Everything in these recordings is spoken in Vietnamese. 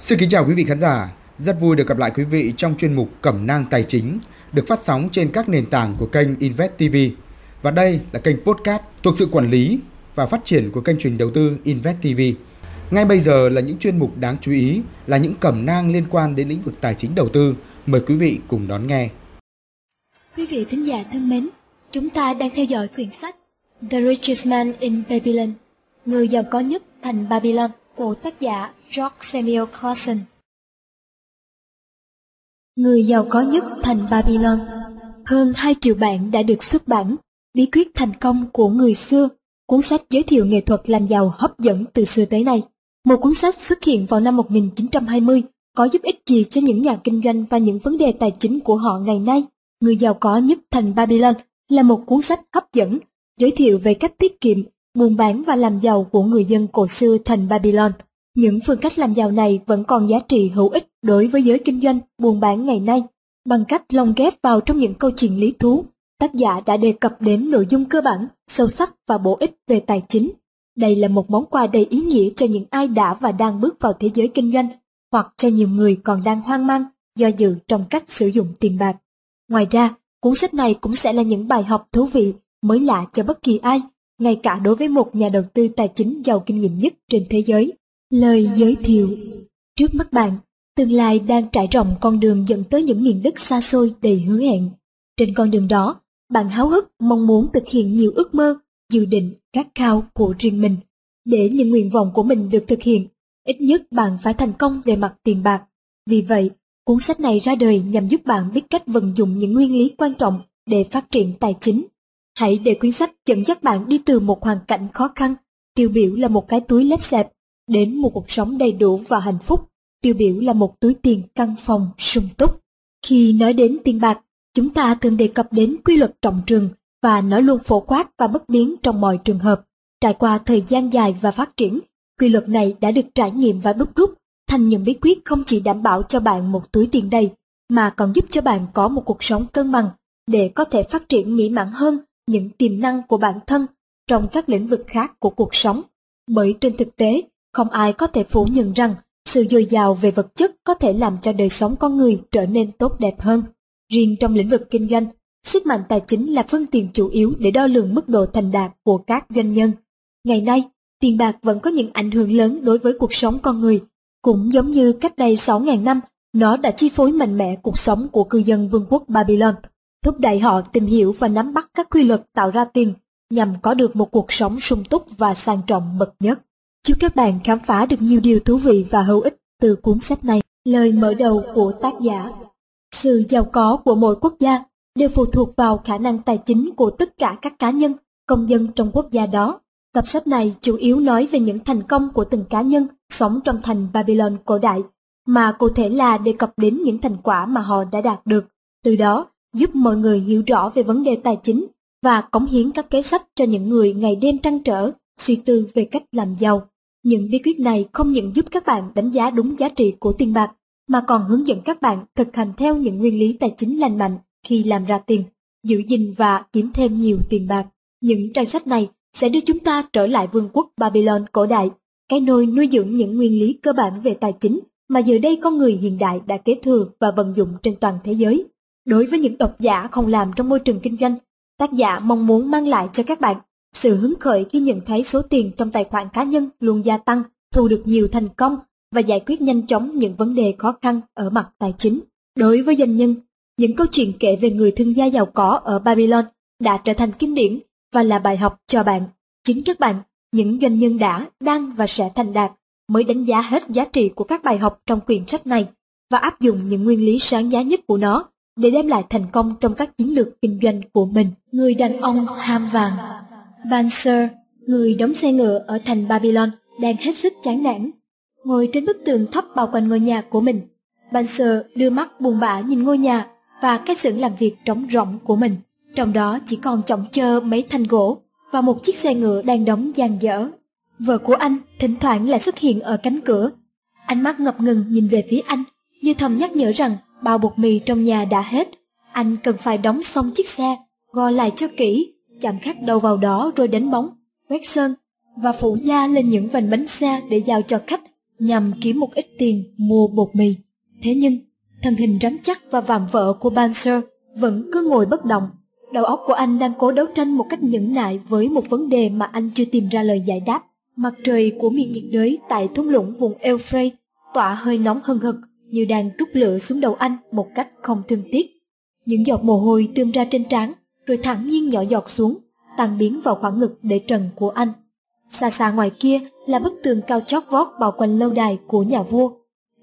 Xin kính chào quý vị khán giả, rất vui được gặp lại quý vị trong chuyên mục Cẩm nang tài chính được phát sóng trên các nền tảng của kênh Invest TV. Và đây là kênh podcast thuộc sự quản lý và phát triển của kênh truyền đầu tư Invest TV. Ngay bây giờ là những chuyên mục đáng chú ý, là những cẩm nang liên quan đến lĩnh vực tài chính đầu tư. Mời quý vị cùng đón nghe. Quý vị thính giả thân mến, chúng ta đang theo dõi quyển sách The Richest Man in Babylon, Người giàu có nhất thành Babylon của tác giả George Samuel Clausen. Người giàu có nhất thành Babylon. Hơn 2 triệu bản đã được xuất bản. Bí quyết thành công của người xưa. Cuốn sách giới thiệu nghệ thuật làm giàu hấp dẫn từ xưa tới nay. Một cuốn sách xuất hiện vào năm 1920 Có giúp ích gì cho những nhà kinh doanh và những vấn đề tài chính của họ ngày nay? Người giàu có nhất thành Babylon là một cuốn sách hấp dẫn Giới thiệu về cách tiết kiệm, buôn bán và làm giàu của người dân cổ xưa thành Babylon những phương cách làm giàu này vẫn còn giá trị hữu ích đối với giới kinh doanh, buôn bán ngày nay. Bằng cách lồng ghép vào trong những câu chuyện lý thú, tác giả đã đề cập đến nội dung cơ bản, sâu sắc và bổ ích về tài chính. Đây là một món quà đầy ý nghĩa cho những ai đã và đang bước vào thế giới kinh doanh, hoặc cho nhiều người còn đang hoang mang, do dự trong cách sử dụng tiền bạc. Ngoài ra, cuốn sách này cũng sẽ là những bài học thú vị, mới lạ cho bất kỳ ai, ngay cả đối với một nhà đầu tư tài chính giàu kinh nghiệm nhất trên thế giới. Lời giới thiệu Trước mắt bạn, tương lai đang trải rộng con đường dẫn tới những miền đất xa xôi đầy hứa hẹn. Trên con đường đó, bạn háo hức mong muốn thực hiện nhiều ước mơ, dự định, khát khao của riêng mình. Để những nguyện vọng của mình được thực hiện, ít nhất bạn phải thành công về mặt tiền bạc. Vì vậy, cuốn sách này ra đời nhằm giúp bạn biết cách vận dụng những nguyên lý quan trọng để phát triển tài chính. Hãy để quyển sách dẫn dắt bạn đi từ một hoàn cảnh khó khăn, tiêu biểu là một cái túi lép xẹp đến một cuộc sống đầy đủ và hạnh phúc, tiêu biểu là một túi tiền căn phòng sung túc. Khi nói đến tiền bạc, chúng ta thường đề cập đến quy luật trọng trường và nó luôn phổ quát và bất biến trong mọi trường hợp. Trải qua thời gian dài và phát triển, quy luật này đã được trải nghiệm và đúc rút thành những bí quyết không chỉ đảm bảo cho bạn một túi tiền đầy, mà còn giúp cho bạn có một cuộc sống cân bằng để có thể phát triển mỹ mãn hơn những tiềm năng của bản thân trong các lĩnh vực khác của cuộc sống. Bởi trên thực tế, không ai có thể phủ nhận rằng sự dồi dào về vật chất có thể làm cho đời sống con người trở nên tốt đẹp hơn. Riêng trong lĩnh vực kinh doanh, sức mạnh tài chính là phương tiện chủ yếu để đo lường mức độ thành đạt của các doanh nhân. Ngày nay, tiền bạc vẫn có những ảnh hưởng lớn đối với cuộc sống con người. Cũng giống như cách đây 6.000 năm, nó đã chi phối mạnh mẽ cuộc sống của cư dân vương quốc Babylon, thúc đẩy họ tìm hiểu và nắm bắt các quy luật tạo ra tiền nhằm có được một cuộc sống sung túc và sang trọng bậc nhất. Chúc các bạn khám phá được nhiều điều thú vị và hữu ích từ cuốn sách này. Lời mở đầu của tác giả Sự giàu có của mỗi quốc gia đều phụ thuộc vào khả năng tài chính của tất cả các cá nhân, công dân trong quốc gia đó. Tập sách này chủ yếu nói về những thành công của từng cá nhân sống trong thành Babylon cổ đại, mà cụ thể là đề cập đến những thành quả mà họ đã đạt được. Từ đó, giúp mọi người hiểu rõ về vấn đề tài chính và cống hiến các kế sách cho những người ngày đêm trăn trở, suy tư về cách làm giàu. Những bí quyết này không những giúp các bạn đánh giá đúng giá trị của tiền bạc, mà còn hướng dẫn các bạn thực hành theo những nguyên lý tài chính lành mạnh khi làm ra tiền, giữ gìn và kiếm thêm nhiều tiền bạc. Những trang sách này sẽ đưa chúng ta trở lại vương quốc Babylon cổ đại, cái nôi nuôi dưỡng những nguyên lý cơ bản về tài chính mà giờ đây con người hiện đại đã kế thừa và vận dụng trên toàn thế giới. Đối với những độc giả không làm trong môi trường kinh doanh, tác giả mong muốn mang lại cho các bạn sự hứng khởi khi nhận thấy số tiền trong tài khoản cá nhân luôn gia tăng, thu được nhiều thành công và giải quyết nhanh chóng những vấn đề khó khăn ở mặt tài chính. Đối với doanh nhân, những câu chuyện kể về người thương gia giàu có ở Babylon đã trở thành kinh điển và là bài học cho bạn. Chính các bạn, những doanh nhân đã, đang và sẽ thành đạt mới đánh giá hết giá trị của các bài học trong quyển sách này và áp dụng những nguyên lý sáng giá nhất của nó để đem lại thành công trong các chiến lược kinh doanh của mình. Người đàn ông ham vàng Banser, người đóng xe ngựa ở thành Babylon, đang hết sức chán nản. Ngồi trên bức tường thấp bao quanh ngôi nhà của mình, Banser đưa mắt buồn bã nhìn ngôi nhà và cái xưởng làm việc trống rỗng của mình. Trong đó chỉ còn chọng chơ mấy thanh gỗ và một chiếc xe ngựa đang đóng dang dở. Vợ của anh thỉnh thoảng lại xuất hiện ở cánh cửa. Ánh mắt ngập ngừng nhìn về phía anh, như thầm nhắc nhở rằng bao bột mì trong nhà đã hết. Anh cần phải đóng xong chiếc xe, gò lại cho kỹ chạm khắc đầu vào đó rồi đánh bóng, quét sơn và phủ da lên những vành bánh xe để giao cho khách nhằm kiếm một ít tiền mua bột mì. Thế nhưng, thân hình rắn chắc và vạm vỡ của Banser vẫn cứ ngồi bất động. Đầu óc của anh đang cố đấu tranh một cách nhẫn nại với một vấn đề mà anh chưa tìm ra lời giải đáp. Mặt trời của miền nhiệt đới tại thung lũng vùng Euphrates tỏa hơi nóng hừng hực như đang trút lửa xuống đầu anh một cách không thương tiếc. Những giọt mồ hôi tươm ra trên trán, rồi thẳng nhiên nhỏ giọt xuống, tan biến vào khoảng ngực để trần của anh. Xa xa ngoài kia là bức tường cao chót vót bao quanh lâu đài của nhà vua.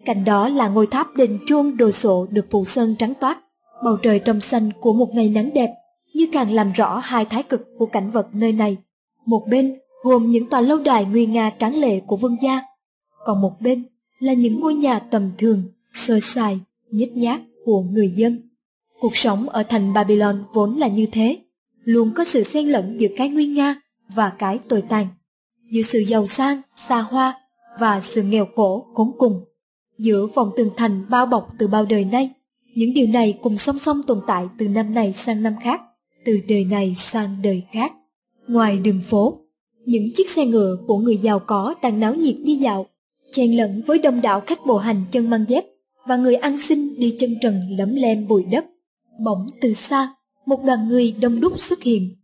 Cạnh đó là ngôi tháp đền chuông đồ sộ được phủ sơn trắng toát, bầu trời trong xanh của một ngày nắng đẹp, như càng làm rõ hai thái cực của cảnh vật nơi này. Một bên gồm những tòa lâu đài nguy nga tráng lệ của vương gia, còn một bên là những ngôi nhà tầm thường, sơ sài, nhếch nhác của người dân. Cuộc sống ở thành Babylon vốn là như thế, luôn có sự xen lẫn giữa cái nguy nga và cái tồi tàn, giữa sự giàu sang, xa hoa và sự nghèo khổ khốn cùng. Giữa vòng tường thành bao bọc từ bao đời nay, những điều này cùng song song tồn tại từ năm này sang năm khác, từ đời này sang đời khác. Ngoài đường phố, những chiếc xe ngựa của người giàu có đang náo nhiệt đi dạo, chen lẫn với đông đảo khách bộ hành chân mang dép và người ăn xin đi chân trần lấm lem bụi đất. Bỗng từ xa, một đoàn người đông đúc xuất hiện.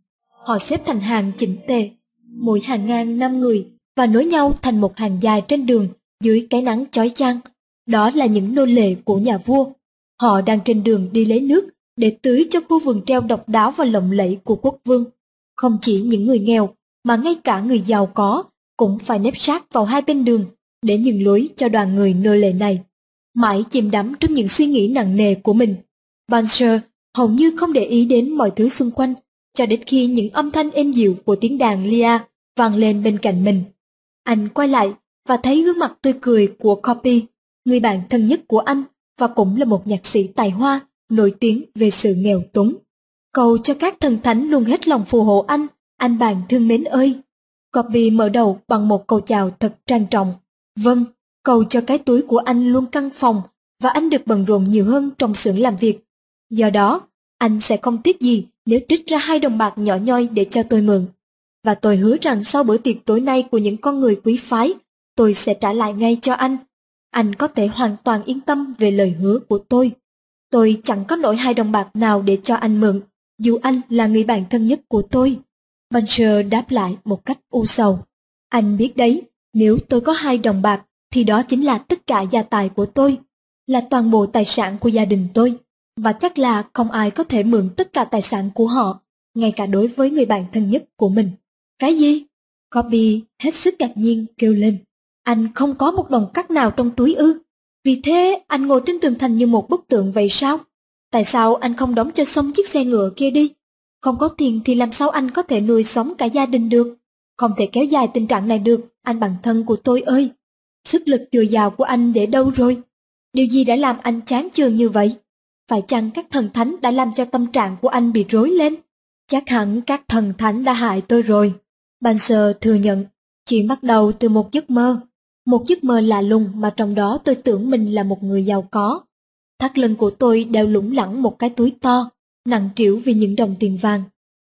Họ xếp thành hàng chỉnh tề, mỗi hàng ngang năm người và nối nhau thành một hàng dài trên đường dưới cái nắng chói chang. Đó là những nô lệ của nhà vua. Họ đang trên đường đi lấy nước để tưới cho khu vườn treo độc đáo và lộng lẫy của quốc vương. Không chỉ những người nghèo, mà ngay cả người giàu có cũng phải nếp sát vào hai bên đường để nhường lối cho đoàn người nô lệ này. Mãi chìm đắm trong những suy nghĩ nặng nề của mình, Banser hầu như không để ý đến mọi thứ xung quanh, cho đến khi những âm thanh êm dịu của tiếng đàn Lia vang lên bên cạnh mình. Anh quay lại và thấy gương mặt tươi cười của Copy, người bạn thân nhất của anh và cũng là một nhạc sĩ tài hoa nổi tiếng về sự nghèo túng. Cầu cho các thần thánh luôn hết lòng phù hộ anh, anh bạn thương mến ơi. Copy mở đầu bằng một câu chào thật trang trọng. Vâng, cầu cho cái túi của anh luôn căng phòng và anh được bận rộn nhiều hơn trong xưởng làm việc. Do đó, anh sẽ không tiếc gì nếu trích ra hai đồng bạc nhỏ nhoi để cho tôi mượn. Và tôi hứa rằng sau bữa tiệc tối nay của những con người quý phái, tôi sẽ trả lại ngay cho anh. Anh có thể hoàn toàn yên tâm về lời hứa của tôi. Tôi chẳng có nổi hai đồng bạc nào để cho anh mượn, dù anh là người bạn thân nhất của tôi. Bancher đáp lại một cách u sầu. Anh biết đấy, nếu tôi có hai đồng bạc, thì đó chính là tất cả gia tài của tôi, là toàn bộ tài sản của gia đình tôi. Và chắc là không ai có thể mượn tất cả tài sản của họ, ngay cả đối với người bạn thân nhất của mình. Cái gì? Kobe hết sức ngạc nhiên kêu lên. Anh không có một đồng cắt nào trong túi ư? Vì thế anh ngồi trên tường thành như một bức tượng vậy sao? Tại sao anh không đóng cho xong chiếc xe ngựa kia đi? Không có tiền thì làm sao anh có thể nuôi sống cả gia đình được? Không thể kéo dài tình trạng này được, anh bằng thân của tôi ơi. Sức lực dồi dào của anh để đâu rồi? Điều gì đã làm anh chán chường như vậy? Phải chăng các thần thánh đã làm cho tâm trạng của anh bị rối lên? Chắc hẳn các thần thánh đã hại tôi rồi. Banser thừa nhận, chuyện bắt đầu từ một giấc mơ. Một giấc mơ lạ lùng mà trong đó tôi tưởng mình là một người giàu có. Thắt lưng của tôi đeo lủng lẳng một cái túi to, nặng trĩu vì những đồng tiền vàng.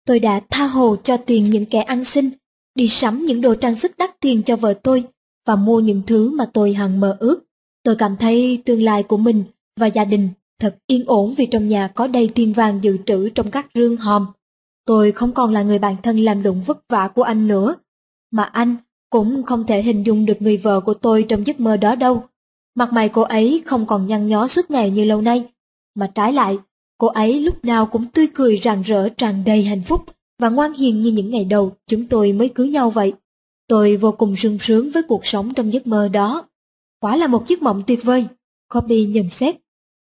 Tôi đã tha hồ cho tiền những kẻ ăn xin, đi sắm những đồ trang sức đắt tiền cho vợ tôi và mua những thứ mà tôi hằng mơ ước. Tôi cảm thấy tương lai của mình và gia đình thật yên ổn vì trong nhà có đầy tiền vàng dự trữ trong các rương hòm. Tôi không còn là người bạn thân làm lụng vất vả của anh nữa, mà anh cũng không thể hình dung được người vợ của tôi trong giấc mơ đó đâu. Mặt mày cô ấy không còn nhăn nhó suốt ngày như lâu nay, mà trái lại, cô ấy lúc nào cũng tươi cười rạng rỡ tràn đầy hạnh phúc và ngoan hiền như những ngày đầu chúng tôi mới cưới nhau vậy. Tôi vô cùng sung sướng với cuộc sống trong giấc mơ đó. Quả là một giấc mộng tuyệt vời, Kobe nhận xét.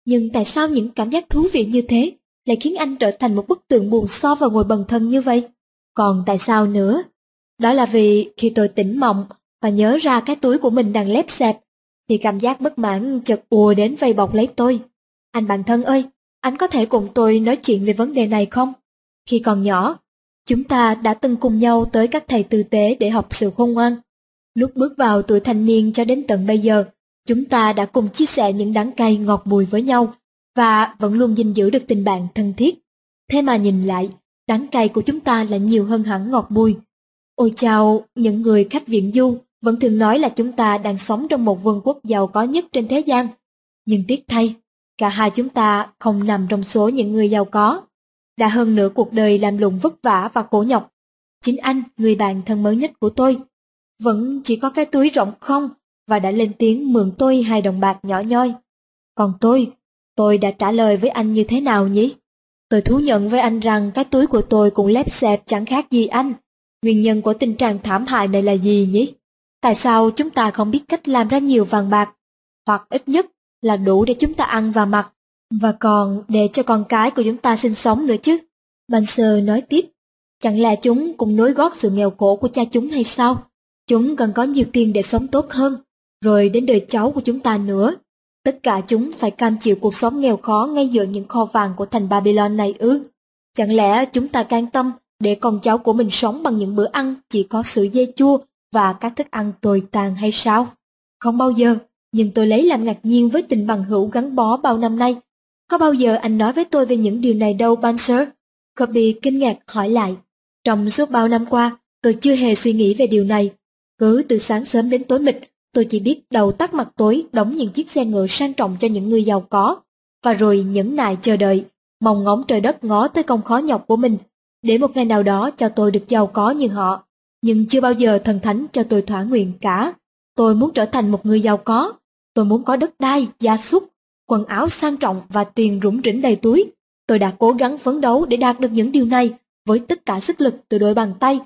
Nhưng tại sao những cảm giác thú vị như thế lại khiến anh trở thành một bức tượng buồn so và ngồi bần thân như vậy? Còn tại sao nữa? Đó là vì khi tôi tỉnh mộng và nhớ ra cái túi của mình đang lép xẹp, thì cảm giác bất mãn chợt ùa đến vây bọc lấy tôi. Anh bạn thân ơi, anh có thể cùng tôi nói chuyện về vấn đề này không? Khi còn nhỏ, chúng ta đã từng cùng nhau tới các thầy tư tế để học sự khôn ngoan. Lúc bước vào tuổi thanh niên cho đến tận bây giờ, chúng ta đã cùng chia sẻ những đắng cay ngọt bùi với nhau và vẫn luôn gìn giữ được tình bạn thân thiết. Thế mà nhìn lại, đắng cay của chúng ta là nhiều hơn hẳn ngọt bùi. Ôi chào những người khách viện du vẫn thường nói là chúng ta đang sống trong một vương quốc giàu có nhất trên thế gian. Nhưng tiếc thay, cả hai chúng ta không nằm trong số những người giàu có. Đã hơn nửa cuộc đời làm lụng vất vả và khổ nhọc. Chính anh, người bạn thân mới nhất của tôi, vẫn chỉ có cái túi rộng không và đã lên tiếng mượn tôi hai đồng bạc nhỏ nhoi. Còn tôi, tôi đã trả lời với anh như thế nào nhỉ? Tôi thú nhận với anh rằng cái túi của tôi cũng lép xẹp chẳng khác gì anh. Nguyên nhân của tình trạng thảm hại này là gì nhỉ? Tại sao chúng ta không biết cách làm ra nhiều vàng bạc? Hoặc ít nhất là đủ để chúng ta ăn và mặc, và còn để cho con cái của chúng ta sinh sống nữa chứ. Banser nói tiếp, chẳng lẽ chúng cũng nối gót sự nghèo khổ của cha chúng hay sao? Chúng cần có nhiều tiền để sống tốt hơn, rồi đến đời cháu của chúng ta nữa. Tất cả chúng phải cam chịu cuộc sống nghèo khó ngay giữa những kho vàng của thành Babylon này ư. Chẳng lẽ chúng ta can tâm để con cháu của mình sống bằng những bữa ăn chỉ có sữa dê chua và các thức ăn tồi tàn hay sao? Không bao giờ, nhưng tôi lấy làm ngạc nhiên với tình bằng hữu gắn bó bao năm nay. Có bao giờ anh nói với tôi về những điều này đâu, Banser? Kirby kinh ngạc hỏi lại. Trong suốt bao năm qua, tôi chưa hề suy nghĩ về điều này. Cứ từ sáng sớm đến tối mịt, tôi chỉ biết đầu tắt mặt tối đóng những chiếc xe ngựa sang trọng cho những người giàu có, và rồi nhẫn nại chờ đợi, mong ngóng trời đất ngó tới công khó nhọc của mình, để một ngày nào đó cho tôi được giàu có như họ. Nhưng chưa bao giờ thần thánh cho tôi thỏa nguyện cả. Tôi muốn trở thành một người giàu có. Tôi muốn có đất đai, gia súc, quần áo sang trọng và tiền rủng rỉnh đầy túi. Tôi đã cố gắng phấn đấu để đạt được những điều này với tất cả sức lực từ đôi bàn tay,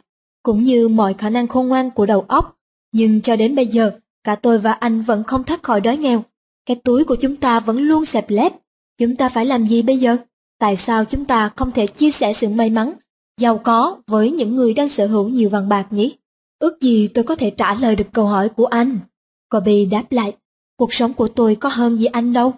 cũng như mọi khả năng khôn ngoan của đầu óc. Nhưng cho đến bây giờ, cả tôi và anh vẫn không thoát khỏi đói nghèo. Cái túi của chúng ta vẫn luôn xẹp lép. Chúng ta phải làm gì bây giờ? Tại sao chúng ta không thể chia sẻ sự may mắn, giàu có với những người đang sở hữu nhiều vàng bạc nhỉ? Ước gì tôi có thể trả lời được câu hỏi của anh. Kobe đáp lại, cuộc sống của tôi có hơn gì anh đâu.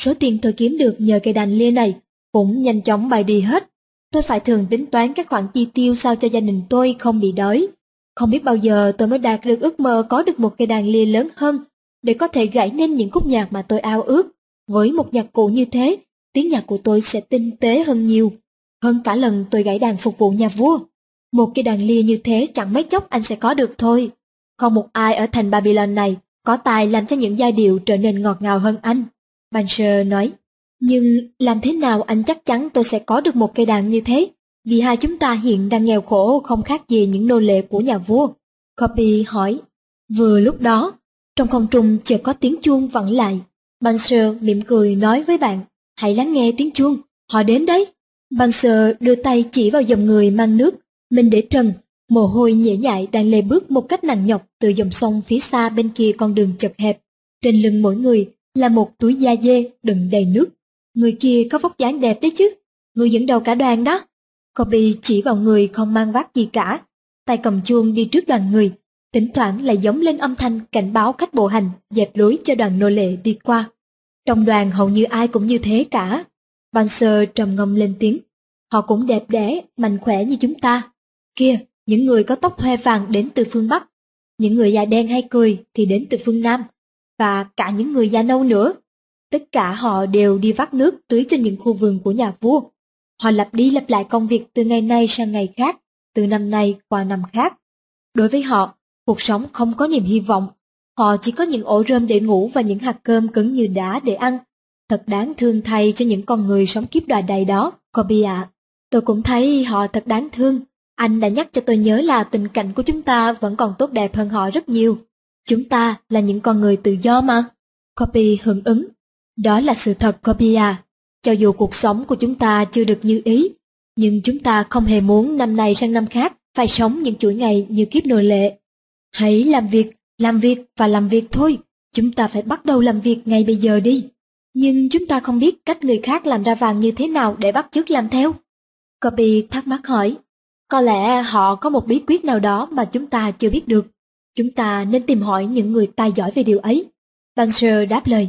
Số tiền tôi kiếm được nhờ cây đàn lia này cũng nhanh chóng bay đi hết. Tôi phải thường tính toán các khoản chi tiêu sao cho gia đình tôi không bị đói. Không biết bao giờ tôi mới đạt được ước mơ có được một cây đàn lia lớn hơn để có thể gảy nên những khúc nhạc mà tôi ao ước. Với một nhạc cụ như thế, tiếng nhạc của tôi sẽ tinh tế hơn nhiều, hơn cả lần tôi gảy đàn phục vụ nhà vua. Một cây đàn lia như thế chẳng mấy chốc anh sẽ có được thôi. Không một ai ở thành Babylon này có tài làm cho những giai điệu trở nên ngọt ngào hơn anh. Banser nói, nhưng làm thế nào anh chắc chắn tôi sẽ có được một cây đàn như thế? Vì hai chúng ta hiện đang nghèo khổ không khác gì những nô lệ của nhà vua. Copy hỏi, vừa lúc đó, trong không trung chợt có tiếng chuông vẳng lại. Banser mỉm cười nói với bạn, hãy lắng nghe tiếng chuông, họ đến đấy. Banser đưa tay chỉ vào dòng người mang nước mình để trần, mồ hôi nhễ nhại đang lê bước một cách nặng nhọc từ dòng sông phía xa bên kia con đường chật hẹp. Trên lưng mỗi người là một túi da dê đựng đầy nước. Người kia có vóc dáng đẹp đấy chứ, người dẫn đầu cả đoàn đó. Kobe chỉ vào người không mang vác gì cả, tay cầm chuông đi trước đoàn người, thỉnh thoảng lại giống lên âm thanh cảnh báo khách bộ hành dẹp lối cho đoàn nô lệ đi qua. Trong đoàn hầu như ai cũng như thế cả. Banser trầm ngâm lên tiếng. Họ cũng đẹp đẽ, mạnh khỏe như chúng ta. Kia, những người có tóc hoe vàng đến từ phương Bắc, những người da đen hay cười thì đến từ phương Nam, và cả những người da nâu nữa. Tất cả họ đều đi vắt nước tưới cho những khu vườn của nhà vua. Họ lặp đi lặp lại công việc từ ngày này sang ngày khác, từ năm này qua năm khác. Đối với họ, cuộc sống không có niềm hy vọng. Họ chỉ có những ổ rơm để ngủ và những hạt cơm cứng như đá để ăn. Thật đáng thương thay cho những con người sống kiếp đòi đầy đó, Kobe ạ. Tôi cũng thấy họ thật đáng thương. Anh đã nhắc cho tôi nhớ là tình cảnh của chúng ta vẫn còn tốt đẹp hơn họ rất nhiều. Chúng ta là những con người tự do mà. Copy hưởng ứng. Đó là sự thật Copy à. Cho dù cuộc sống của chúng ta chưa được như ý, nhưng chúng ta không hề muốn năm này sang năm khác phải sống những chuỗi ngày như kiếp nô lệ. Hãy làm việc, làm việc và làm việc thôi. Chúng ta phải bắt đầu làm việc ngay bây giờ đi. Nhưng chúng ta không biết cách người khác làm ra vàng như thế nào để bắt chước làm theo. Copy thắc mắc hỏi. Có lẽ họ có một bí quyết nào đó mà chúng ta chưa biết được. Chúng ta nên tìm hỏi những người tài giỏi về điều ấy. Banzer đáp lời.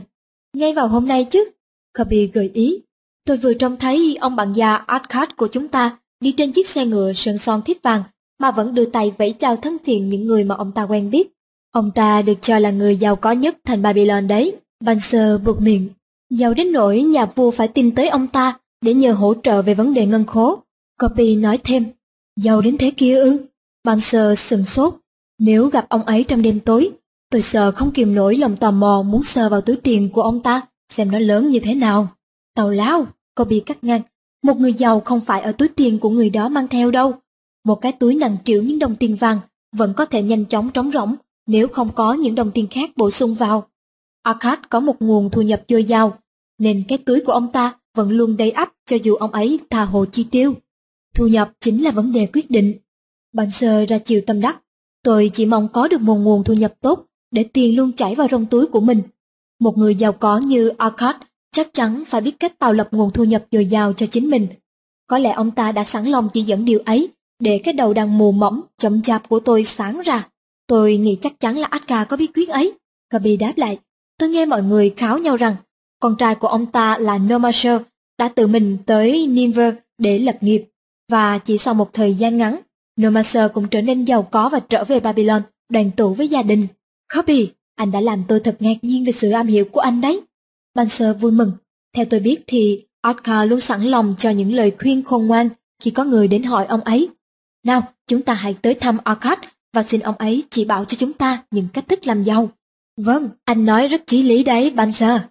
Ngay vào hôm nay chứ. Kirby gợi ý. Tôi vừa trông thấy ông bạn già Arcad của chúng ta đi trên chiếc xe ngựa sơn son thiếp vàng mà vẫn đưa tay vẫy chào thân thiện những người mà ông ta quen biết. Ông ta được cho là người giàu có nhất thành Babylon đấy. Banzer buộc miệng. Giàu đến nỗi nhà vua phải tìm tới ông ta để nhờ hỗ trợ về vấn đề ngân khố. Copy nói thêm, giàu đến thế kia ư? Banzer sừng sốt. Nếu gặp ông ấy trong đêm tối, tôi sợ không kìm nổi lòng tò mò muốn sờ vào túi tiền của ông ta, xem nó lớn như thế nào. Tàu lao, cô bị cắt ngang. Một người giàu không phải ở túi tiền của người đó mang theo đâu. Một cái túi nặng triệu những đồng tiền vàng vẫn có thể nhanh chóng trống rỗng nếu không có những đồng tiền khác bổ sung vào. Arcad có một nguồn thu nhập dồi dào, nên cái túi của ông ta vẫn luôn đầy ắp cho dù ông ấy tha hồ chi tiêu. Thu nhập chính là vấn đề quyết định. Bạn sơ ra chiều tâm đắc, tôi chỉ mong có được một nguồn thu nhập tốt để tiền luôn chảy vào trong túi của mình. Một người giàu có như Arcad chắc chắn phải biết cách tạo lập nguồn thu nhập dồi dào cho chính mình. Có lẽ ông ta đã sẵn lòng chỉ dẫn điều ấy để cái đầu đang mù mỏng, chậm chạp của tôi sáng ra. Tôi nghĩ chắc chắn là Edgar có bí quyết ấy. Gabi đáp lại, tôi nghe mọi người kháo nhau rằng con trai của ông ta là Nomasher đã tự mình tới nimver để lập nghiệp, và chỉ sau một thời gian ngắn, Nomaser cũng trở nên giàu có và trở về Babylon, đoàn tụ với gia đình. Copy, anh đã làm tôi thật ngạc nhiên về sự am hiểu của anh đấy. Banser vui mừng. Theo tôi biết thì Oscar luôn sẵn lòng cho những lời khuyên khôn ngoan khi có người đến hỏi ông ấy. Nào, chúng ta hãy tới thăm Arcad và xin ông ấy chỉ bảo cho chúng ta những cách thức làm giàu. Vâng, anh nói rất chí lý đấy, Banser.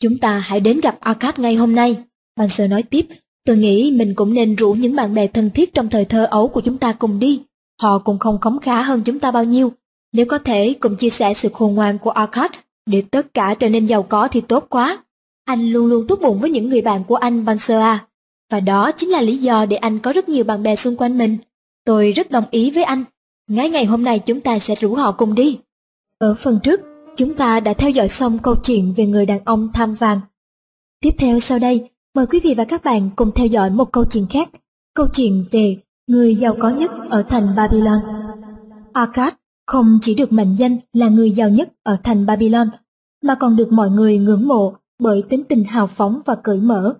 Chúng ta hãy đến gặp Arcad ngay hôm nay. Banser nói tiếp, tôi nghĩ mình cũng nên rủ những bạn bè thân thiết trong thời thơ ấu của chúng ta cùng đi. Họ cũng không khống khá hơn chúng ta bao nhiêu. Nếu có thể cùng chia sẻ sự khôn ngoan của Arcad để tất cả trở nên giàu có thì tốt quá. Anh luôn luôn tốt bụng với những người bạn của anh Banser. À. Và đó chính là lý do để anh có rất nhiều bạn bè xung quanh mình. Tôi rất đồng ý với anh. Ngay ngày hôm nay chúng ta sẽ rủ họ cùng đi. Ở phần trước, chúng ta đã theo dõi xong câu chuyện về người đàn ông tham vàng. Tiếp theo sau đây, mời quý vị và các bạn cùng theo dõi một câu chuyện khác. Câu chuyện về người giàu có nhất ở thành Babylon. Akkad không chỉ được mệnh danh là người giàu nhất ở thành Babylon, mà còn được mọi người ngưỡng mộ bởi tính tình hào phóng và cởi mở.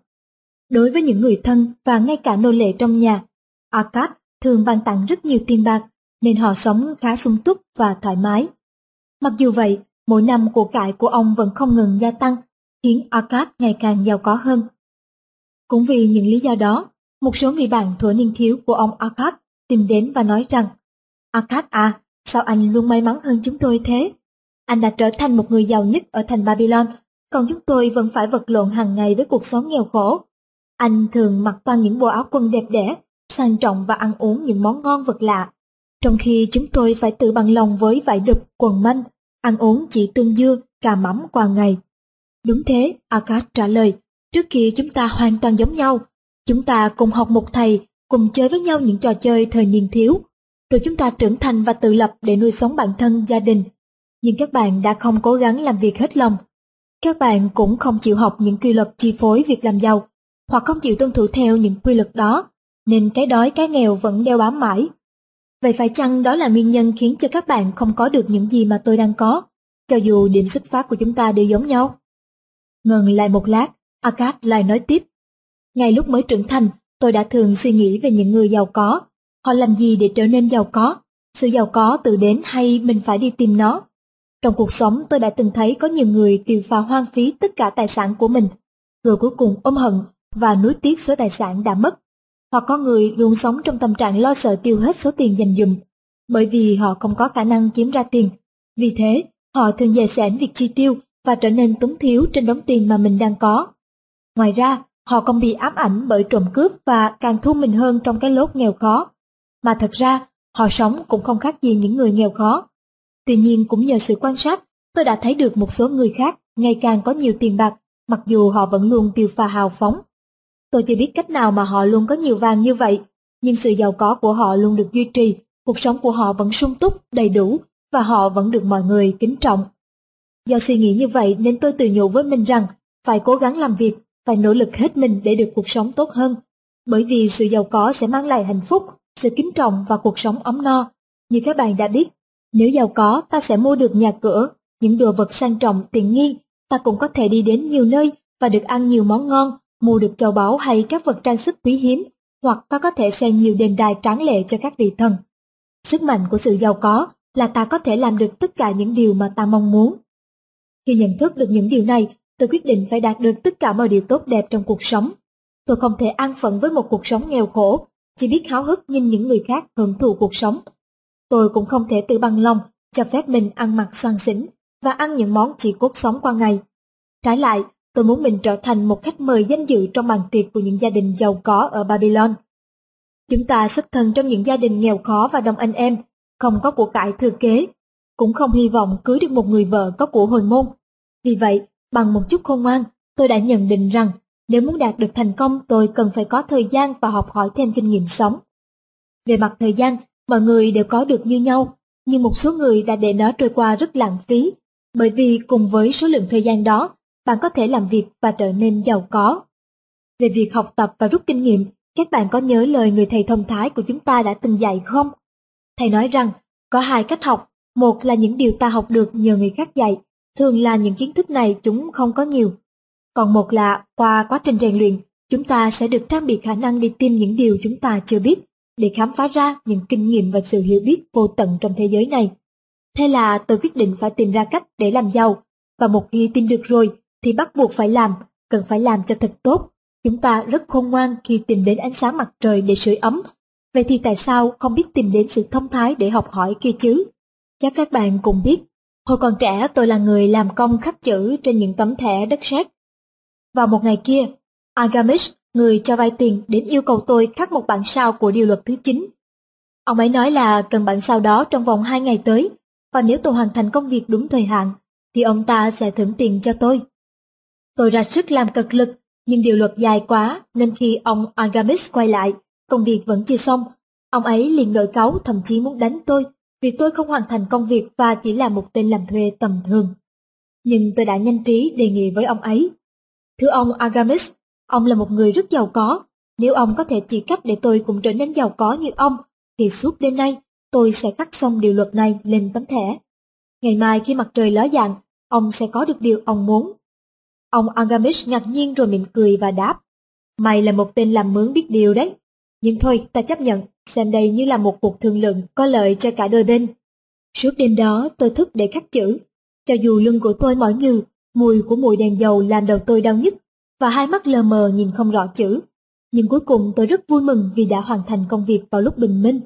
Đối với những người thân và ngay cả nô lệ trong nhà, Akkad thường ban tặng rất nhiều tiền bạc, nên họ sống khá sung túc và thoải mái. Mặc dù vậy, mỗi năm của cải của ông vẫn không ngừng gia tăng, khiến Akkad ngày càng giàu có hơn. Cũng vì những lý do đó, một số người bạn thuở niên thiếu của ông Akkad tìm đến và nói rằng Akkad à, sao anh luôn may mắn hơn chúng tôi thế? Anh đã trở thành một người giàu nhất ở thành Babylon, còn chúng tôi vẫn phải vật lộn hàng ngày với cuộc sống nghèo khổ. Anh thường mặc toàn những bộ áo quần đẹp đẽ, sang trọng và ăn uống những món ngon vật lạ. Trong khi chúng tôi phải tự bằng lòng với vải đực, quần manh, ăn uống chỉ tương dưa, cà mắm qua ngày. Đúng thế, Akash trả lời, trước kia chúng ta hoàn toàn giống nhau. Chúng ta cùng học một thầy, cùng chơi với nhau những trò chơi thời niên thiếu. Rồi chúng ta trưởng thành và tự lập để nuôi sống bản thân, gia đình. Nhưng các bạn đã không cố gắng làm việc hết lòng. Các bạn cũng không chịu học những quy luật chi phối việc làm giàu, hoặc không chịu tuân thủ theo những quy luật đó, nên cái đói cái nghèo vẫn đeo bám mãi. Vậy phải chăng đó là nguyên nhân khiến cho các bạn không có được những gì mà tôi đang có, cho dù điểm xuất phát của chúng ta đều giống nhau? Ngừng lại một lát, Akkad lại nói tiếp. Ngay lúc mới trưởng thành, tôi đã thường suy nghĩ về những người giàu có. Họ làm gì để trở nên giàu có? Sự giàu có tự đến hay mình phải đi tìm nó? Trong cuộc sống tôi đã từng thấy có nhiều người tiêu pha hoang phí tất cả tài sản của mình, rồi cuối cùng ôm hận và nuối tiếc số tài sản đã mất. Hoặc có người luôn sống trong tâm trạng lo sợ tiêu hết số tiền dành dụm, bởi vì họ không có khả năng kiếm ra tiền. Vì thế, họ thường dè xẻn việc chi tiêu và trở nên túng thiếu trên đống tiền mà mình đang có. Ngoài ra, họ còn bị ám ảnh bởi trộm cướp và càng thu mình hơn trong cái lốt nghèo khó. Mà thật ra, họ sống cũng không khác gì những người nghèo khó. Tuy nhiên cũng nhờ sự quan sát, tôi đã thấy được một số người khác ngày càng có nhiều tiền bạc, mặc dù họ vẫn luôn tiêu pha hào phóng. Tôi chưa biết cách nào mà họ luôn có nhiều vàng như vậy, nhưng sự giàu có của họ luôn được duy trì, cuộc sống của họ vẫn sung túc, đầy đủ và họ vẫn được mọi người kính trọng. Do suy nghĩ như vậy nên tôi tự nhủ với mình rằng phải cố gắng làm việc, phải nỗ lực hết mình để được cuộc sống tốt hơn. Bởi vì sự giàu có sẽ mang lại hạnh phúc, sự kính trọng và cuộc sống ấm no. Như các bạn đã biết, nếu giàu có ta sẽ mua được nhà cửa, những đồ vật sang trọng tiện nghi, ta cũng có thể đi đến nhiều nơi và được ăn nhiều món ngon, mua được châu báu hay các vật trang sức quý hiếm, hoặc ta có thể xây nhiều đền đài tráng lệ cho các vị thần. Sức mạnh của sự giàu có là ta có thể làm được tất cả những điều mà ta mong muốn. Khi nhận thức được những điều này, tôi quyết định phải đạt được tất cả mọi điều tốt đẹp trong cuộc sống. Tôi không thể an phận với một cuộc sống nghèo khổ, chỉ biết háo hức nhìn những người khác hưởng thụ cuộc sống. tôi cũng không thể tự bằng lòng cho phép mình ăn mặc xoan xỉn và ăn những món chỉ cốt sống qua ngày. Trái lại, tôi muốn mình trở thành một khách mời danh dự trong bàn tiệc của những gia đình giàu có ở Babylon. Chúng ta xuất thân trong những gia đình nghèo khó và đông anh em, không có của cải thừa kế, cũng không hy vọng cưới được một người vợ có của hồi môn. Vì vậy, bằng một chút khôn ngoan, tôi đã nhận định rằng nếu muốn đạt được thành công tôi cần phải có thời gian và học hỏi thêm kinh nghiệm sống. Về mặt thời gian, mọi người đều có được như nhau, nhưng một số người đã để nó trôi qua rất lãng phí, bởi vì cùng với số lượng thời gian đó, bạn có thể làm việc và trở nên giàu có. Về việc học tập và rút kinh nghiệm, các bạn có nhớ lời người thầy thông thái của chúng ta đã từng dạy không? Thầy nói rằng, có hai cách học, một là những điều ta học được nhờ người khác dạy, thường là những kiến thức này chúng không có nhiều. Còn một là qua quá trình rèn luyện, chúng ta sẽ được trang bị khả năng đi tìm những điều chúng ta chưa biết, để khám phá ra những kinh nghiệm và sự hiểu biết vô tận trong thế giới này. Thế là tôi quyết định phải tìm ra cách để làm giàu, và một khi tìm được rồi thì bắt buộc phải làm, cần phải làm cho thật tốt. Chúng ta rất khôn ngoan khi tìm đến ánh sáng mặt trời để sưởi ấm. Vậy thì tại sao không biết tìm đến sự thông thái để học hỏi kia chứ? Chắc các bạn cũng biết, hồi còn trẻ tôi là người làm công khắc chữ trên những tấm thẻ đất sét. Vào một ngày kia, Agamish, người cho vay tiền đến yêu cầu tôi khắc một bản sao của điều luật thứ 9. Ông ấy nói là cần bản sao đó trong vòng 2 ngày tới, và nếu tôi hoàn thành công việc đúng thời hạn, thì ông ta sẽ thưởng tiền cho tôi. Tôi ra sức làm cực lực, nhưng điều luật dài quá nên khi ông Agamis quay lại, công việc vẫn chưa xong. Ông ấy liền nổi cáu thậm chí muốn đánh tôi vì tôi không hoàn thành công việc và chỉ là một tên làm thuê tầm thường. Nhưng tôi đã nhanh trí đề nghị với ông ấy. Thưa ông Agamis, ông là một người rất giàu có. Nếu ông có thể chỉ cách để tôi cũng trở nên giàu có như ông, thì suốt đêm nay tôi sẽ khắc xong điều luật này lên tấm thẻ. Ngày mai khi mặt trời ló dạng, ông sẽ có được điều ông muốn. Ông Agamish ngạc nhiên rồi mỉm cười và đáp. Mày là một tên làm mướn biết điều đấy. Nhưng thôi, ta chấp nhận, xem đây như là một cuộc thương lượng có lợi cho cả đôi bên. Suốt đêm đó tôi thức để khắc chữ. Cho dù lưng của tôi mỏi như, mùi của mùi đèn dầu làm đầu tôi đau nhức và hai mắt lờ mờ nhìn không rõ chữ. Nhưng cuối cùng tôi rất vui mừng vì đã hoàn thành công việc vào lúc bình minh.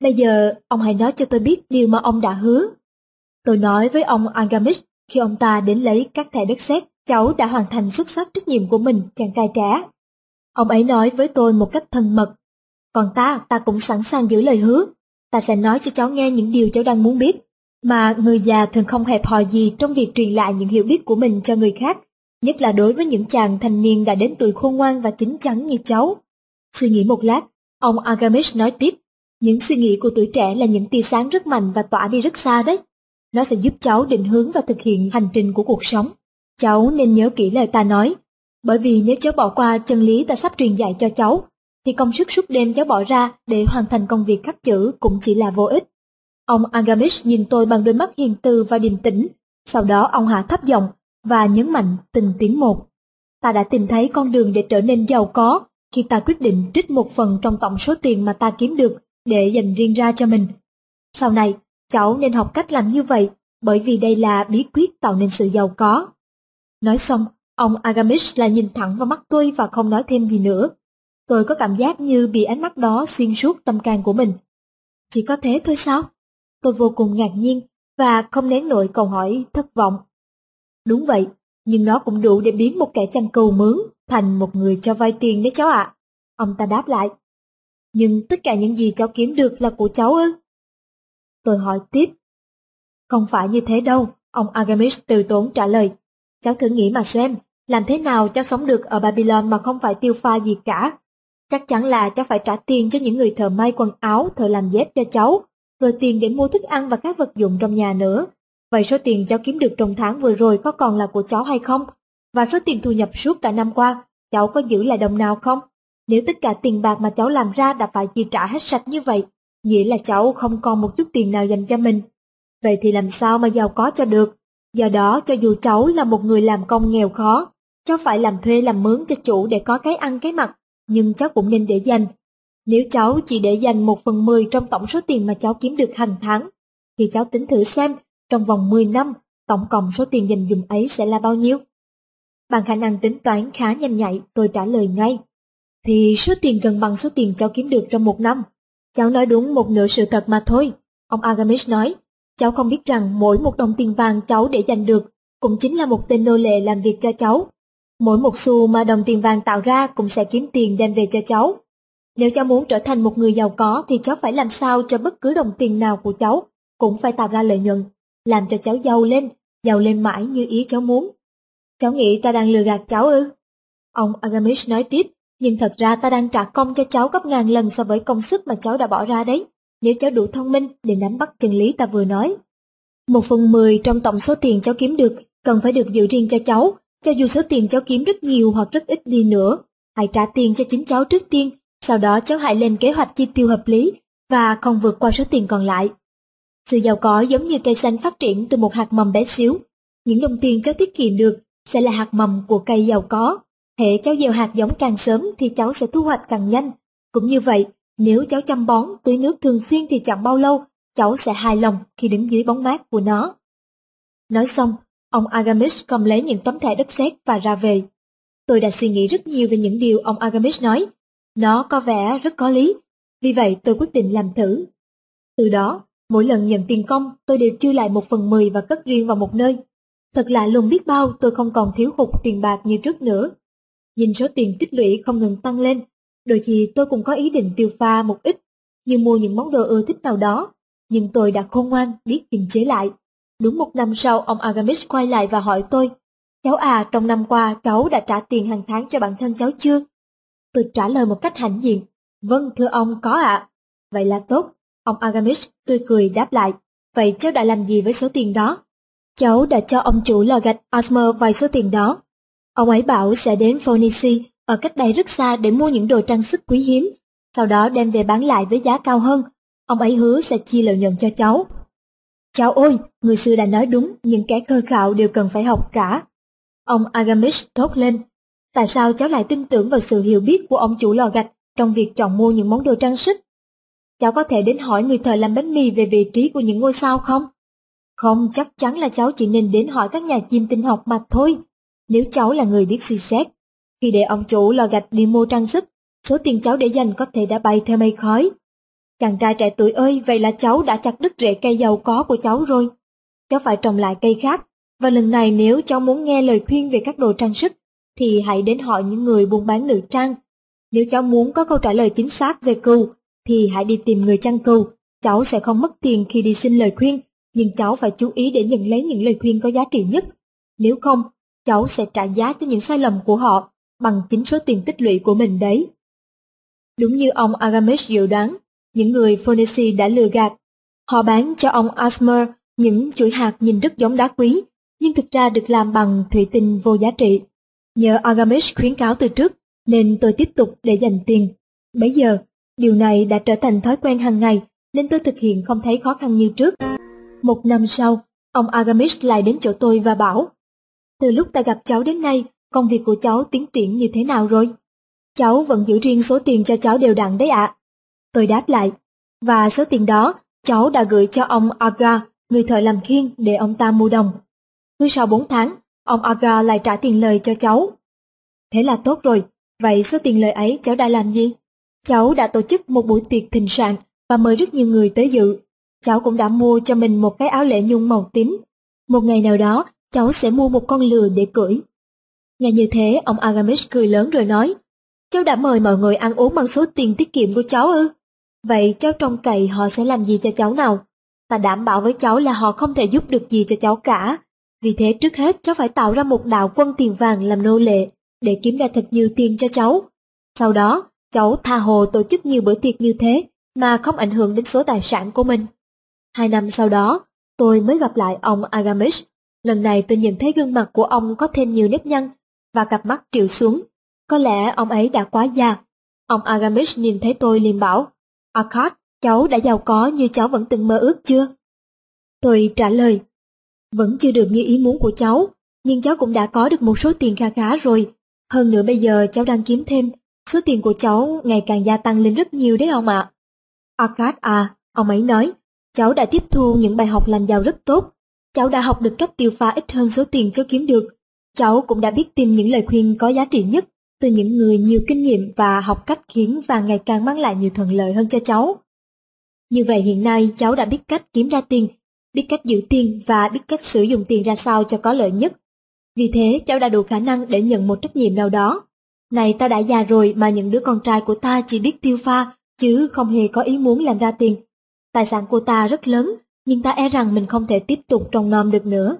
Bây giờ, ông hãy nói cho tôi biết điều mà ông đã hứa. Tôi nói với ông Agamish khi ông ta đến lấy các thẻ đất sét, cháu đã hoàn thành xuất sắc trách nhiệm của mình, chàng trai trẻ. Ông ấy nói với tôi một cách thân mật. Còn ta, ta cũng sẵn sàng giữ lời hứa. Ta sẽ nói cho cháu nghe những điều cháu đang muốn biết. Mà người già thường không hẹp hòi gì trong việc truyền lại những hiểu biết của mình cho người khác, nhất là đối với những chàng thanh niên đã đến tuổi khôn ngoan và chín chắn như cháu. Suy nghĩ một lát, ông Agamish nói tiếp. Những suy nghĩ của tuổi trẻ là những tia sáng rất mạnh và tỏa đi rất xa đấy. Nó sẽ giúp cháu định hướng và thực hiện hành trình của cuộc sống. Cháu nên nhớ kỹ lời ta nói, bởi vì nếu cháu bỏ qua chân lý ta sắp truyền dạy cho cháu, thì công sức suốt đêm cháu bỏ ra để hoàn thành công việc khắc chữ cũng chỉ là vô ích. Ông Agamish nhìn tôi bằng đôi mắt hiền từ và điềm tĩnh, sau đó ông hạ thấp giọng và nhấn mạnh từng tiếng một. Ta đã tìm thấy con đường để trở nên giàu có khi ta quyết định trích một phần trong tổng số tiền mà ta kiếm được để dành riêng ra cho mình. Sau này, cháu nên học cách làm như vậy, bởi vì đây là bí quyết tạo nên sự giàu có. Nói xong, ông Agamish lại nhìn thẳng vào mắt tôi và không nói thêm gì nữa. Tôi có cảm giác như bị ánh mắt đó xuyên suốt tâm can của mình. Chỉ có thế thôi sao? Tôi vô cùng ngạc nhiên và không nén nổi câu hỏi thất vọng. Đúng vậy, nhưng nó cũng đủ để biến một kẻ chăn cầu mướn thành một người cho vay tiền đấy cháu ạ. Ông ta đáp lại. Nhưng tất cả những gì cháu kiếm được là của cháu ư? Tôi hỏi tiếp. Không phải như thế đâu, ông Agamish từ tốn trả lời. Cháu thử nghĩ mà xem, làm thế nào cháu sống được ở Babylon mà không phải tiêu pha gì cả. Chắc chắn là cháu phải trả tiền cho những người thợ may quần áo, thợ làm dép cho cháu, rồi tiền để mua thức ăn và các vật dụng trong nhà nữa. Vậy số tiền cháu kiếm được trong tháng vừa rồi có còn là của cháu hay không? Và số tiền thu nhập suốt cả năm qua, cháu có giữ lại đồng nào không? Nếu tất cả tiền bạc mà cháu làm ra đã phải chi trả hết sạch như vậy, nghĩa là cháu không còn một chút tiền nào dành cho mình. Vậy thì làm sao mà giàu có cho được? Do đó, cho dù cháu là một người làm công nghèo khó, cháu phải làm thuê làm mướn cho chủ để có cái ăn cái mặc, nhưng cháu cũng nên để dành. Nếu cháu chỉ để dành một phần mười trong tổng số tiền mà cháu kiếm được hàng tháng, thì cháu tính thử xem, trong vòng 10 năm, tổng cộng số tiền dành dùm ấy sẽ là bao nhiêu? Bằng khả năng tính toán khá nhanh nhạy, tôi trả lời ngay. Thì số tiền gần bằng số tiền cháu kiếm được trong một năm. Cháu nói đúng một nửa sự thật mà thôi. Ông Agamis nói, cháu không biết rằng mỗi một đồng tiền vàng cháu để giành được cũng chính là một tên nô lệ làm việc cho cháu. Mỗi một xu mà đồng tiền vàng tạo ra cũng sẽ kiếm tiền đem về cho cháu. Nếu cháu muốn trở thành một người giàu có thì cháu phải làm sao cho bất cứ đồng tiền nào của cháu cũng phải tạo ra lợi nhuận, làm cho cháu giàu lên, giàu lên mãi như ý cháu muốn. Cháu nghĩ ta đang lừa gạt cháu ư? Ông Agamish nói tiếp, nhưng thật ra ta đang trả công cho cháu gấp ngàn lần so với công sức mà cháu đã bỏ ra đấy, nếu cháu đủ thông minh để nắm bắt chân lý ta vừa nói. Một phần mười trong tổng số tiền cháu kiếm được cần phải được giữ riêng cho cháu, cho dù số tiền cháu kiếm rất nhiều hoặc rất ít đi nữa. Hãy trả tiền cho chính cháu trước tiên, sau đó cháu hãy lên kế hoạch chi tiêu hợp lý và không vượt qua số tiền còn lại. Sự giàu có giống như cây xanh phát triển từ một hạt mầm bé xíu. Những đồng tiền cháu tiết kiệm được sẽ là hạt mầm của cây giàu có. Hệ cháu gieo hạt giống càng sớm thì cháu sẽ thu hoạch càng nhanh. Cũng như vậy, nếu cháu chăm bón, tưới nước thường xuyên thì chẳng bao lâu, cháu sẽ hài lòng khi đứng dưới bóng mát của nó. Nói xong, ông Agamis cầm lấy những tấm thẻ đất sét và ra về. Tôi đã suy nghĩ rất nhiều về những điều ông Agamis nói. Nó có vẻ rất có lý, vì vậy tôi quyết định làm thử. Từ đó, mỗi lần nhận tiền công, tôi đều chia lại một phần mười và cất riêng vào một nơi. Thật lạ lùng biết bao tôi không còn thiếu hụt tiền bạc như trước nữa. Nhìn số tiền tích lũy không ngừng tăng lên, đôi khi tôi cũng có ý định tiêu pha một ít, như mua những món đồ ưa thích nào đó, nhưng tôi đã khôn ngoan biết kiềm chế lại. Đúng một năm sau, ông Agamis quay lại và hỏi tôi, cháu à, trong năm qua cháu đã trả tiền hàng tháng cho bản thân cháu chưa? Tôi trả lời một cách hãnh diện, vâng thưa ông có ạ. Vậy là tốt, ông Agamis tươi cười đáp lại, vậy cháu đã làm gì với số tiền đó? Cháu đã cho ông chủ lò gạch Osmer vay số tiền đó. Ông ấy bảo sẽ đến Phoenicia ở cách đây rất xa để mua những đồ trang sức quý hiếm, sau đó đem về bán lại với giá cao hơn. Ông ấy hứa sẽ chia lợi nhuận cho cháu. Cháu ơi, người xưa đã nói đúng, những kẻ khơ khạo đều cần phải học cả. Ông Agamis thốt lên. Tại sao cháu lại tin tưởng vào sự hiểu biết của ông chủ lò gạch trong việc chọn mua những món đồ trang sức? Cháu có thể đến hỏi người thợ làm bánh mì về vị trí của những ngôi sao không? Không, chắc chắn là cháu chỉ nên đến hỏi các nhà chim tinh học mà thôi. Nếu cháu là người biết suy xét, khi để ông chủ lò gạch đi mua trang sức, số tiền cháu để dành có thể đã bay theo mây khói. Chàng trai trẻ tuổi ơi, vậy là cháu đã chặt đứt rễ cây giàu có của cháu rồi. Cháu phải trồng lại cây khác, và lần này nếu cháu muốn nghe lời khuyên về các đồ trang sức, thì hãy đến hỏi những người buôn bán nữ trang. Nếu cháu muốn có câu trả lời chính xác về cừu, thì hãy đi tìm người chăn cừu. Cháu sẽ không mất tiền khi đi xin lời khuyên, nhưng cháu phải chú ý để nhận lấy những lời khuyên có giá trị nhất. Nếu không, cháu sẽ trả giá cho những sai lầm của họ bằng chính số tiền tích lũy của mình đấy. Đúng như ông Agamesh dự đoán, những người Phoenici đã lừa gạt. Họ bán cho ông Asmer những chuỗi hạt nhìn rất giống đá quý, nhưng thực ra được làm bằng thủy tinh vô giá trị. Nhờ Agames khuyến cáo từ trước, nên tôi tiếp tục để dành tiền. Bây giờ, điều này đã trở thành thói quen hàng ngày, nên tôi thực hiện không thấy khó khăn như trước. Một năm sau, ông Agamis lại đến chỗ tôi và bảo, từ lúc ta gặp cháu đến nay, công việc của cháu tiến triển như thế nào rồi? Cháu vẫn giữ riêng số tiền cho cháu đều đặn đấy ạ. Tôi đáp lại, và số tiền đó cháu đã gửi cho ông Aga, người thợ làm khiên để ông ta mua đồng. Cứ sau 4 tháng, ông Aga lại trả tiền lời cho cháu. Thế là tốt rồi, vậy số tiền lời ấy cháu đã làm gì? Cháu đã tổ chức một buổi tiệc thịnh soạn và mời rất nhiều người tới dự. Cháu cũng đã mua cho mình một cái áo lễ nhung màu tím. Một ngày nào đó, cháu sẽ mua một con lừa để cưỡi. Nghe như thế, ông Agamis cười lớn rồi nói, cháu đã mời mọi người ăn uống bằng số tiền tiết kiệm của cháu ư? Vậy cháu trông cậy họ sẽ làm gì cho cháu nào? Ta đảm bảo với cháu là họ không thể giúp được gì cho cháu cả. Vì thế trước hết cháu phải tạo ra một đạo quân tiền vàng làm nô lệ để kiếm ra thật nhiều tiền cho cháu. Sau đó, cháu tha hồ tổ chức nhiều bữa tiệc như thế mà không ảnh hưởng đến số tài sản của mình. Hai năm sau đó, tôi mới gặp lại ông agamish. Lần này tôi nhận thấy gương mặt của ông có thêm nhiều nếp nhăn và cặp mắt triệu xuống. Có lẽ ông ấy đã quá già. Ông agamish nhìn thấy tôi liền bảo, Akkad, cháu đã giàu có như cháu vẫn từng mơ ước chưa? Tôi trả lời, vẫn chưa được như ý muốn của cháu, nhưng cháu cũng đã có được một số tiền kha khá rồi. Hơn nữa bây giờ cháu đang kiếm thêm, số tiền của cháu ngày càng gia tăng lên rất nhiều đấy ông ạ. Akkad à, ông ấy nói, cháu đã tiếp thu những bài học làm giàu rất tốt. Cháu đã học được cách tiêu pha ít hơn số tiền cháu kiếm được. Cháu cũng đã biết tìm những lời khuyên có giá trị nhất từ những người nhiều kinh nghiệm và học cách khiến và ngày càng mang lại nhiều thuận lợi hơn cho cháu. Như vậy hiện nay cháu đã biết cách kiếm ra tiền, biết cách giữ tiền và biết cách sử dụng tiền ra sao cho có lợi nhất. Vì thế cháu đã đủ khả năng để nhận một trách nhiệm nào đó. Này ta đã già rồi mà những đứa con trai của ta chỉ biết tiêu pha, chứ không hề có ý muốn làm ra tiền. Tài sản của ta rất lớn, nhưng ta e rằng mình không thể tiếp tục trồng nom được nữa.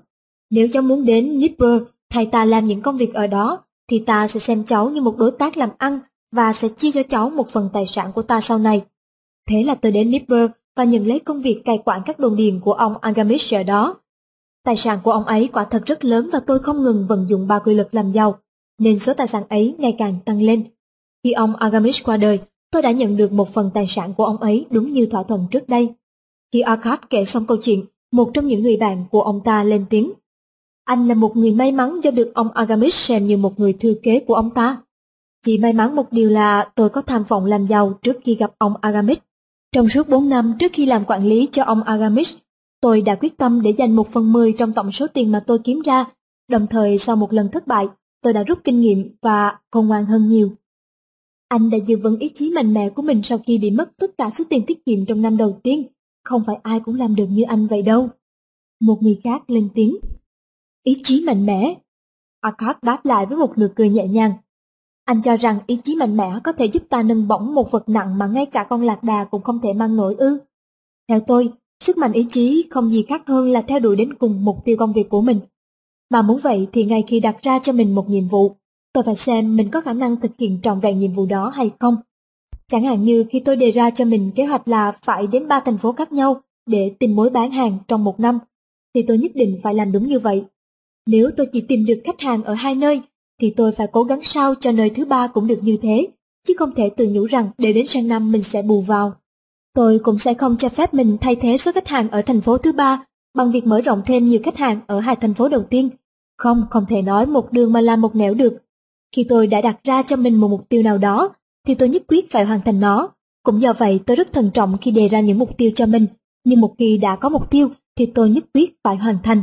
Nếu cháu muốn đến Nipper thay ta làm những công việc ở đó, thì ta sẽ xem cháu như một đối tác làm ăn và sẽ chia cho cháu một phần tài sản của ta sau này. Thế là tôi đến Nipper và nhận lấy công việc cai quản các đồn điền của ông Agamish ở đó. Tài sản của ông ấy quả thật rất lớn và tôi không ngừng vận dụng ba quy luật làm giàu, nên số tài sản ấy ngày càng tăng lên. Khi ông Agamish qua đời, tôi đã nhận được một phần tài sản của ông ấy đúng như thỏa thuận trước đây. Khi Arkad kể xong câu chuyện, một trong những người bạn của ông ta lên tiếng. Anh là một người may mắn do được ông Agamish xem như một người thư kế của ông ta. Chỉ may mắn một điều là tôi có tham vọng làm giàu trước khi gặp ông Agamish. Trong suốt 4 năm trước khi làm quản lý cho ông Agamish, tôi đã quyết tâm để dành một phần mười trong tổng số tiền mà tôi kiếm ra. Đồng thời sau một lần thất bại, tôi đã rút kinh nghiệm và khôn ngoan hơn nhiều. Anh đã giữ vững ý chí mạnh mẽ của mình sau khi bị mất tất cả số tiền tiết kiệm trong năm đầu tiên. Không phải ai cũng làm được như anh vậy đâu. Một người khác lên tiếng. Ý chí mạnh mẽ. Arkad đáp lại với một nụ cười nhẹ nhàng. Anh cho rằng ý chí mạnh mẽ có thể giúp ta nâng bổng một vật nặng mà ngay cả con lạc đà cũng không thể mang nổi ư. Theo tôi, sức mạnh ý chí không gì khác hơn là theo đuổi đến cùng mục tiêu công việc của mình. Mà muốn vậy thì ngay khi đặt ra cho mình một nhiệm vụ, tôi phải xem mình có khả năng thực hiện trọn vẹn nhiệm vụ đó hay không. Chẳng hạn như khi tôi đề ra cho mình kế hoạch là phải đến ba thành phố khác nhau để tìm mối bán hàng trong một năm, thì tôi nhất định phải làm đúng như vậy. Nếu tôi chỉ tìm được khách hàng ở hai nơi, thì tôi phải cố gắng sao cho nơi thứ ba cũng được như thế, chứ không thể tự nhủ rằng để đến sang năm mình sẽ bù vào. Tôi cũng sẽ không cho phép mình thay thế số khách hàng ở thành phố thứ ba bằng việc mở rộng thêm nhiều khách hàng ở hai thành phố đầu tiên. Không, không thể nói một đường mà làm một nẻo được. Khi tôi đã đặt ra cho mình một mục tiêu nào đó, thì tôi nhất quyết phải hoàn thành nó. Cũng do vậy tôi rất thận trọng khi đề ra những mục tiêu cho mình, nhưng một khi đã có mục tiêu thì tôi nhất quyết phải hoàn thành.